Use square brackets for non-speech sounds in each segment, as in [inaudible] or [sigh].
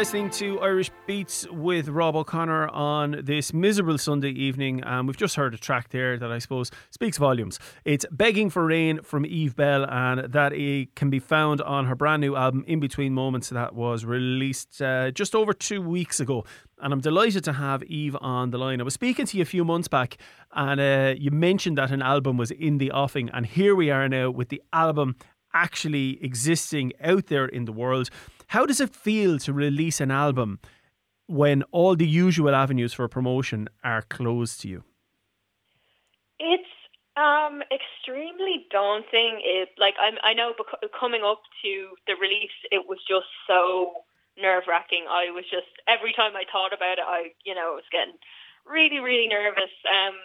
listening to Irish Beats with Rob O'Connor on this miserable Sunday evening. And we've just heard a track there that I suppose speaks volumes. It's Begging for Rain from Eve Belle, and that can be found on her brand new album, In Between Moments, that was released uh, just over two weeks ago. And I'm delighted to have Eve on the line. I was speaking to you a few months back, and uh, you mentioned that an album was in the offing. And here we are now with the album actually existing out there in the world. How does it feel to release an album when all the usual avenues for promotion are closed to you? It's um, extremely daunting. It like I'm, I know coming up to the release, it was just so nerve wracking. I was just every time I thought about it, I you know was getting really really nervous. Um,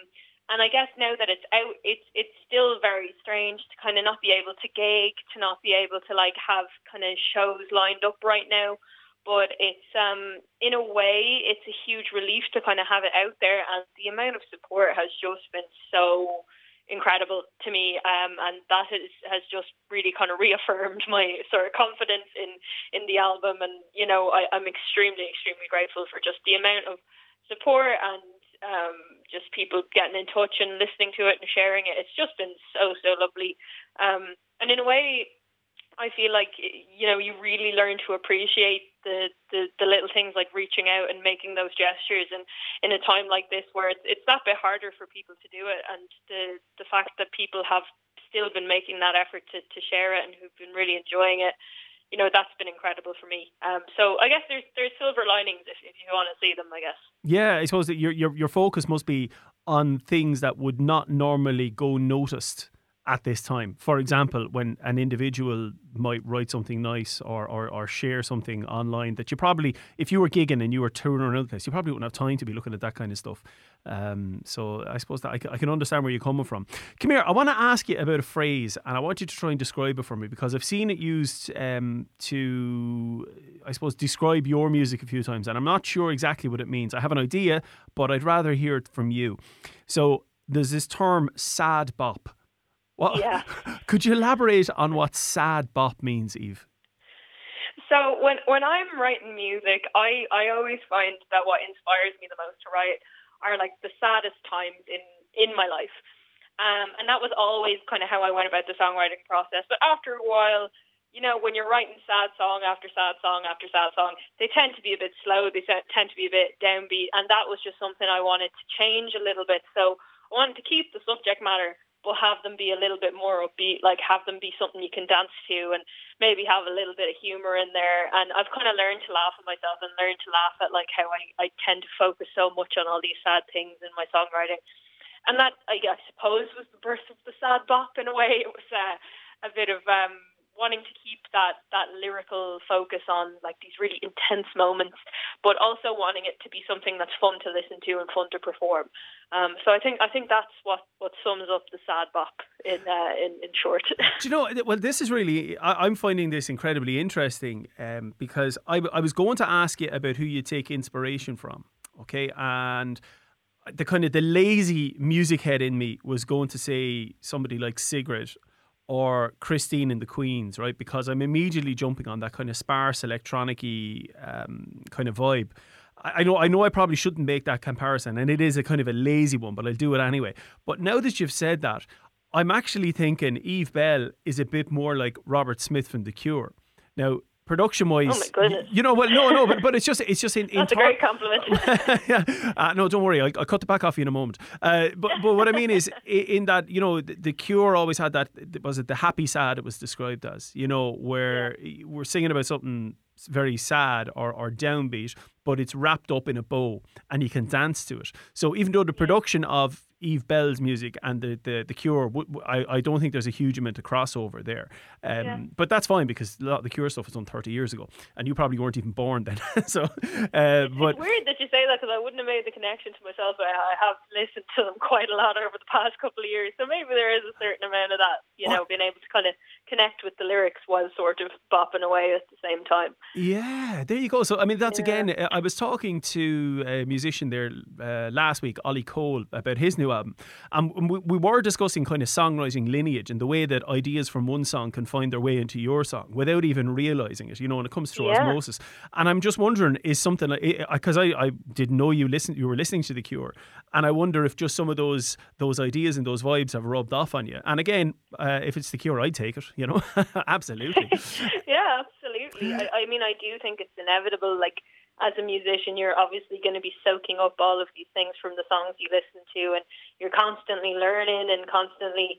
and I guess now that it's out, it's it's still very strange to kind of not be able to gig, to not be able to like have kind of shows lined up right now. But it's um in a way it's a huge relief to kind of have it out there, and the amount of support has just been so incredible to me um, and that has, has just really kind of reaffirmed my sort of confidence in in the album and you know I, I'm extremely extremely grateful for just the amount of support and um, just people getting in touch and listening to it and sharing it. It's just been so so lovely, um, and in a way, I feel like you know you really learn to appreciate the, the the little things like reaching out and making those gestures, and in a time like this where it's it's that bit harder for people to do it, and the the fact that people have still been making that effort to, to share it and who've been really enjoying it you know that's been incredible for me. Um, so I guess there's there's silver linings if, if you want to see them. I guess. Yeah, I suppose that your your your focus must be on things that would not normally go noticed at this time. For example, when an individual might write something nice or, or, or share something online that you probably, if you were gigging and you were touring around place, you probably wouldn't have time to be looking at that kind of stuff. Um, so I suppose that I, I, can understand where you're coming from. Come here, I want to ask you about a phrase and I want you to try and describe it for me because I've seen it used um, to, I suppose, describe your music a few times and I'm not sure exactly what it means. I have an idea, but I'd rather hear it from you. So there's this term sad bop. What, yeah. [laughs] Could you elaborate on what sad bop means, Eve? So when when I'm writing music, I, I always find that what inspires me the most to write are like the saddest times in in my life. Um, and that was always kind of how I went about the songwriting process. But after a while, you know, when you're writing sad song after sad song after sad song, they tend to be a bit slow. They tend to be a bit downbeat, and that was just something I wanted to change a little bit. So I wanted to keep the subject matter but have them be a little bit more upbeat, like have them be something you can dance to and maybe have a little bit of humor in there. And I've kind of learned to laugh at myself and learned to laugh at like how I, I tend to focus so much on all these sad things in my songwriting. And that, I, I suppose, was the birth of the sad bop in a way. It was uh, a bit of um, wanting to keep that that lyrical focus on like these really intense moments, but also wanting it to be something that's fun to listen to and fun to perform. Um, so I think I think that's what, what sums up the sad bop in uh, in, in short. [laughs] Do you know? Well, this is really I, am finding this incredibly interesting um, because I, I was going to ask you about who you take inspiration from. Okay, and the kind of the lazy music head in me was going to say somebody like Sigrid or Christine and the Queens, right? Because I'm immediately jumping on that kind of sparse electronic um, kind of vibe. I, I know I know I probably shouldn't make that comparison, and it is a kind of a lazy one, but I'll do it anyway. But now that you've said that, I'm actually thinking Eve Belle is a bit more like Robert Smith from The Cure. Now, production wise, oh my goodness. you know, well, no, no, but, but it's just, it's just in. That's in a great compliment. [laughs] yeah, uh, no, don't worry, I'll, I'll, cut the back off you in a moment. Uh, but but what I mean is, [laughs] in that you know, the, the, Cure always had that. Was it the happy sad? It was described as you know, where yeah. we're singing about something very sad or, or downbeat, but it's wrapped up in a bow and you can dance to it. So even though the production of Eve Belle's music and the the, the Cure, I, I don't think there's a huge amount of crossover there. Um, yeah. But that's fine because a lot of the Cure stuff was done 30 years ago, and you probably weren't even born then. [laughs] so, uh, but it's weird that you say that because I wouldn't have made the connection to myself. But I have listened to them [laughs] quite a lot over the past couple of years, so maybe there is a certain amount of that. You what? know, being able to kind of connect with the lyrics while sort of bopping away at the same time. Yeah, there you go. So I mean, that's yeah. again. I was talking to a musician there uh, last week, Ollie Cole, about his new album. And we, we were discussing kind of songwriting lineage and the way that ideas from one song can find their way into your song without even realizing it, you know, when it comes through yeah. osmosis. And I'm just wondering, is something because I, I didn't know you listen, you were listening to The Cure, and I wonder if just some of those those ideas and those vibes have rubbed off on you. And again, uh, if it's The Cure, I'd take it, you know, [laughs] absolutely. [laughs] yeah, absolutely. I, I mean, I do think it's inevitable. Like as a musician, you're obviously going to be soaking up all of these things from the songs you listen to, and you're constantly learning and constantly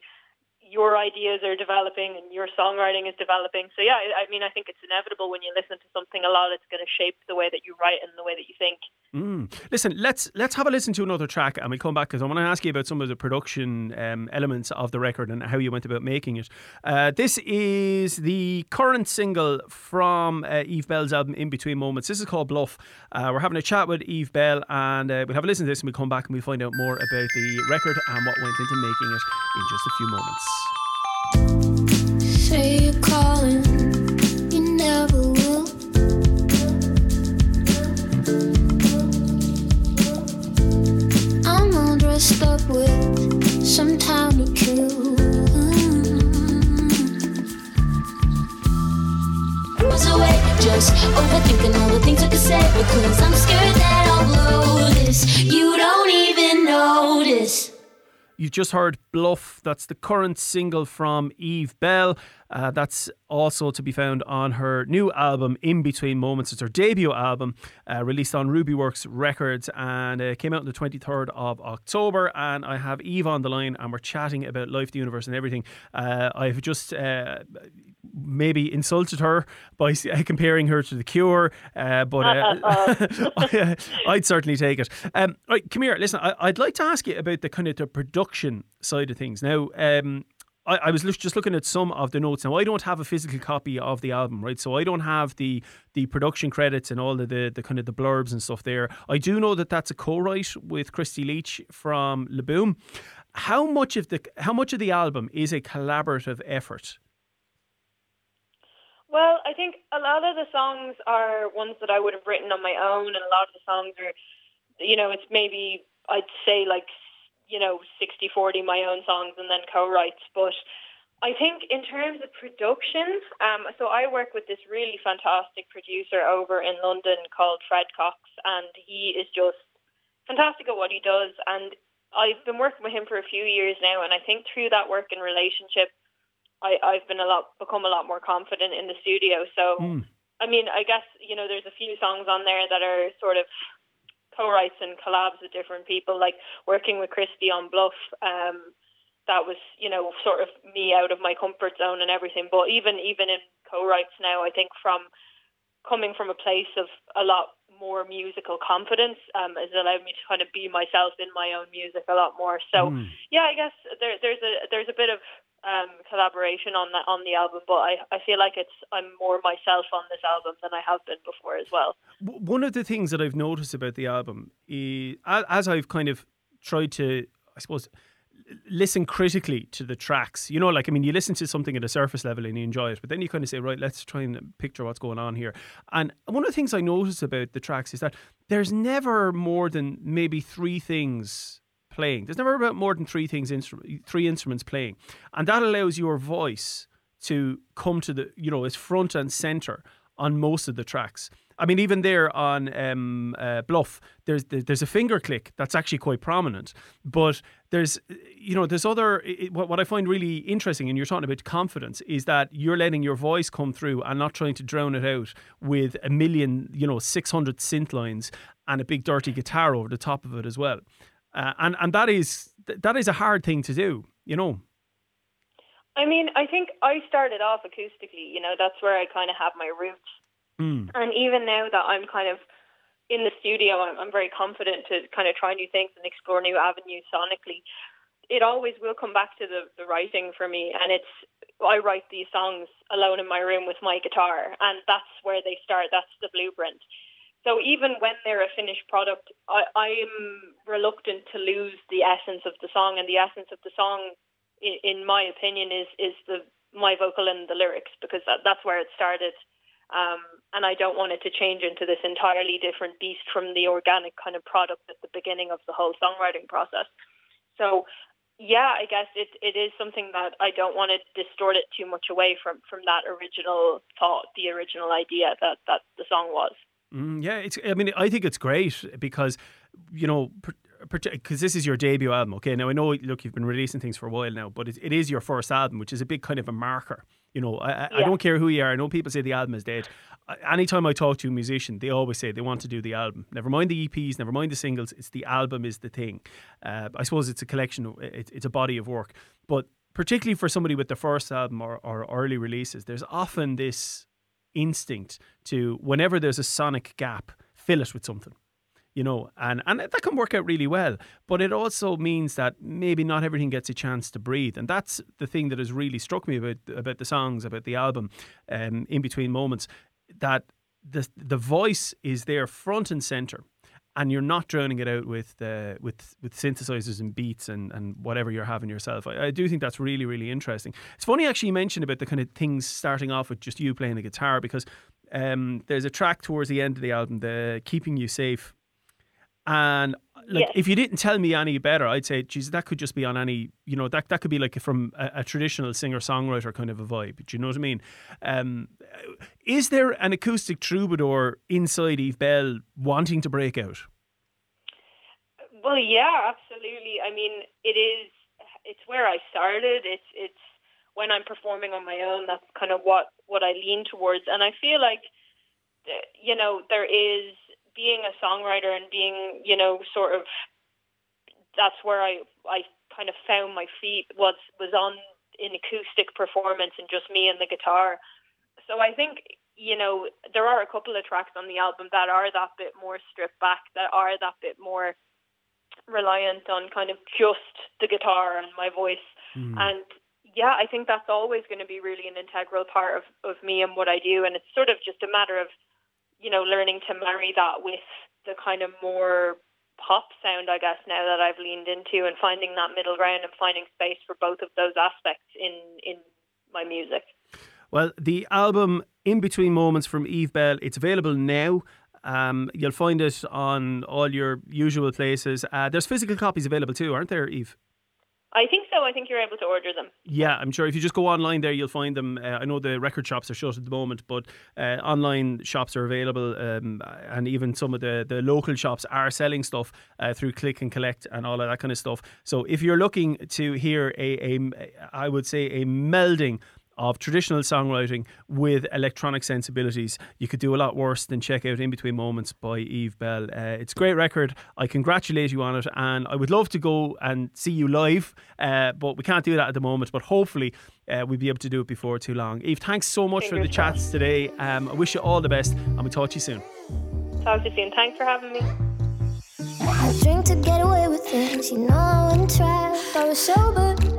your ideas are developing and your songwriting is developing. So yeah, I mean, I think it's inevitable when you listen to something a lot, it's going to shape the way that you write and the way that you think. Mm. Listen, let's let's have a listen to another track, and we'll come back because I want to ask you about some of the production um, elements of the record and how you went about making it. Uh, this is the current single from uh, Eve Belle's album In Between Moments. This is called Bluff. Uh, we're having a chat with Eve Belle, and uh, we'll have a listen to this, and we'll come back and we'll find out more about the record and what went into making it in just a few moments. Say because I'm scared that I'll blow this. you're calling, you just heard Bluff. That's the current single from Eve Belle. Uh, that's also to be found on her new album, In Between Moments. It's her debut album, uh, released on Rubyworks Records, and uh, came out on the 23rd of October. And I have Eve on the line, and we're chatting about life, the universe, and everything. Uh, I've just uh, maybe insulted her by [laughs] comparing her to the Cure, uh, but uh, [laughs] [laughs] I'd certainly take it. Um, right, come here. Listen, I, would like to ask you about the kind of the production side of things. Now, um, I, I, was just looking at some of the notes. Now, I don't have a physical copy of the album, right? So I don't have the the production credits and all of the the kind of the blurbs and stuff there. I do know that that's a co-write with Christy Leach from Le Boom. How much of the how much of the album is a collaborative effort? Well, I think a lot of the songs are ones that I would have written on my own, and a lot of the songs are, you know, it's maybe I'd say like, you know, 60 40 my own songs and then co writes. But I think in terms of production, um, so I work with this really fantastic producer over in London called Fred Cox, and he is just fantastic at what he does. And I've been working with him for a few years now, and I think through that work and relationship, I, I've been a lot become a lot more confident in the studio. So mm. I mean, I guess you know there's a few songs on there that are sort of co-writes and collabs with different people, like working with Christy on Bluff. Um, that was you know sort of me out of my comfort zone and everything. But even even in co-writes now, I think from coming from a place of a lot more musical confidence um, has allowed me to kind of be myself in my own music a lot more. So mm. yeah, I guess there, there's a there's a bit of um, collaboration on that on the album, but I, I feel like it's I'm more myself on this album than I have been before as well. One of the things that I've noticed about the album is as I've kind of tried to, I suppose, listen critically to the tracks. You know, like I mean, you listen to something at a surface level and you enjoy it, but then you kind of say, right, let's try and picture what's going on here. And one of the things I notice about the tracks is that there's never more than maybe three things playing. There's never about more than three things, instru- three instruments playing, and that allows your voice to come to the, you know, it's front and center on most of the tracks. I mean, even there on um, uh, Bluff, there's there's a finger click that's actually quite prominent. But there's, you know, there's other. It, what I find really interesting, and you're talking about confidence, is that you're letting your voice come through and not trying to drown it out with a million, you know, 600 synth lines and a big dirty guitar over the top of it as well uh, and and that is that is a hard thing to do, you know. I mean, I think I started off acoustically. You know, that's where I kind of have my roots. Mm. And even now that I'm kind of in the studio, I'm, I'm very confident to kind of try new things and explore new avenues sonically. It always will come back to the, the writing for me, and it's I write these songs alone in my room with my guitar, and that's where they start. That's the blueprint. So even when they're a finished product, I, I'm reluctant to lose the essence of the song, and the essence of the song, in, in my opinion, is is the my vocal and the lyrics because that, that's where it started. Um, and I don't want it to change into this entirely different beast from the organic kind of product at the beginning of the whole songwriting process. So yeah, I guess it it is something that I don't want to distort it too much away from from that original thought, the original idea that that the song was. Mm, yeah, it's. I mean, I think it's great because you know because this is your debut album. Okay, now I know. Look, you've been releasing things for a while now, but it, it is your first album, which is a big kind of a marker. You know, I, yeah. I don't care who you are. I know people say the album is dead. Anytime I talk to a musician, they always say they want to do the album. Never mind the EPs, never mind the singles. It's the album is the thing. Uh, I suppose it's a collection. It, it's a body of work, but particularly for somebody with the first album or, or early releases, there's often this instinct to whenever there's a sonic gap, fill it with something you know, and, and that can work out really well. But it also means that maybe not everything gets a chance to breathe. And that's the thing that has really struck me about, about the songs, about the album, um, in between moments, that the, the voice is there front and centre. And you're not drowning it out with with with synthesizers and beats and, and whatever you're having yourself. I, I do think that's really really interesting. It's funny actually you mentioned about the kind of things starting off with just you playing the guitar because um, there's a track towards the end of the album, the "Keeping You Safe," And like, yes. if you didn't tell me any better, I'd say, geez, that could just be on any, you know, that that could be like from a, a traditional singer songwriter kind of a vibe. Do you know what I mean? Um, is there an acoustic troubadour inside Eve Belle wanting to break out? Well, yeah, absolutely. I mean, it is. It's where I started. It's it's when I'm performing on my own. That's kind of what what I lean towards, and I feel like, you know, there is being a songwriter and being, you know, sort of that's where I I kind of found my feet was was on an acoustic performance and just me and the guitar. So I think you know there are a couple of tracks on the album that are that bit more stripped back, that are that bit more reliant on kind of just the guitar and my voice. Mm. And yeah, I think that's always going to be really an integral part of, of me and what I do. And it's sort of just a matter of you know, learning to marry that with the kind of more pop sound, I guess, now that I've leaned into and finding that middle ground and finding space for both of those aspects in, in my music. Well, the album In Between Moments from Eve Belle, it's available now. Um, you'll find it on all your usual places. Uh, there's physical copies available too, aren't there, Eve? I think so. I think you're able to order them. Yeah, I'm sure if you just go online there, you'll find them. Uh, I know the record shops are shut at the moment, but uh, online shops are available, um, and even some of the, the local shops are selling stuff uh, through click and collect and all of that kind of stuff. So if you're looking to hear a, a I would say a melding of traditional songwriting with electronic sensibilities. You could do a lot worse than check out In Between Moments by Eve Belle. Uh, it's a great record. I congratulate you on it, and I would love to go and see you live, uh, but we can't do that at the moment. But hopefully, uh, we'll be able to do it before too long. Eve, thanks so much for the chats today. Um, I wish you all the best, and we'll talk to you soon. Talk to you soon. Thanks for having me. I drink to get away with things, you know, I wouldn't try. I was sober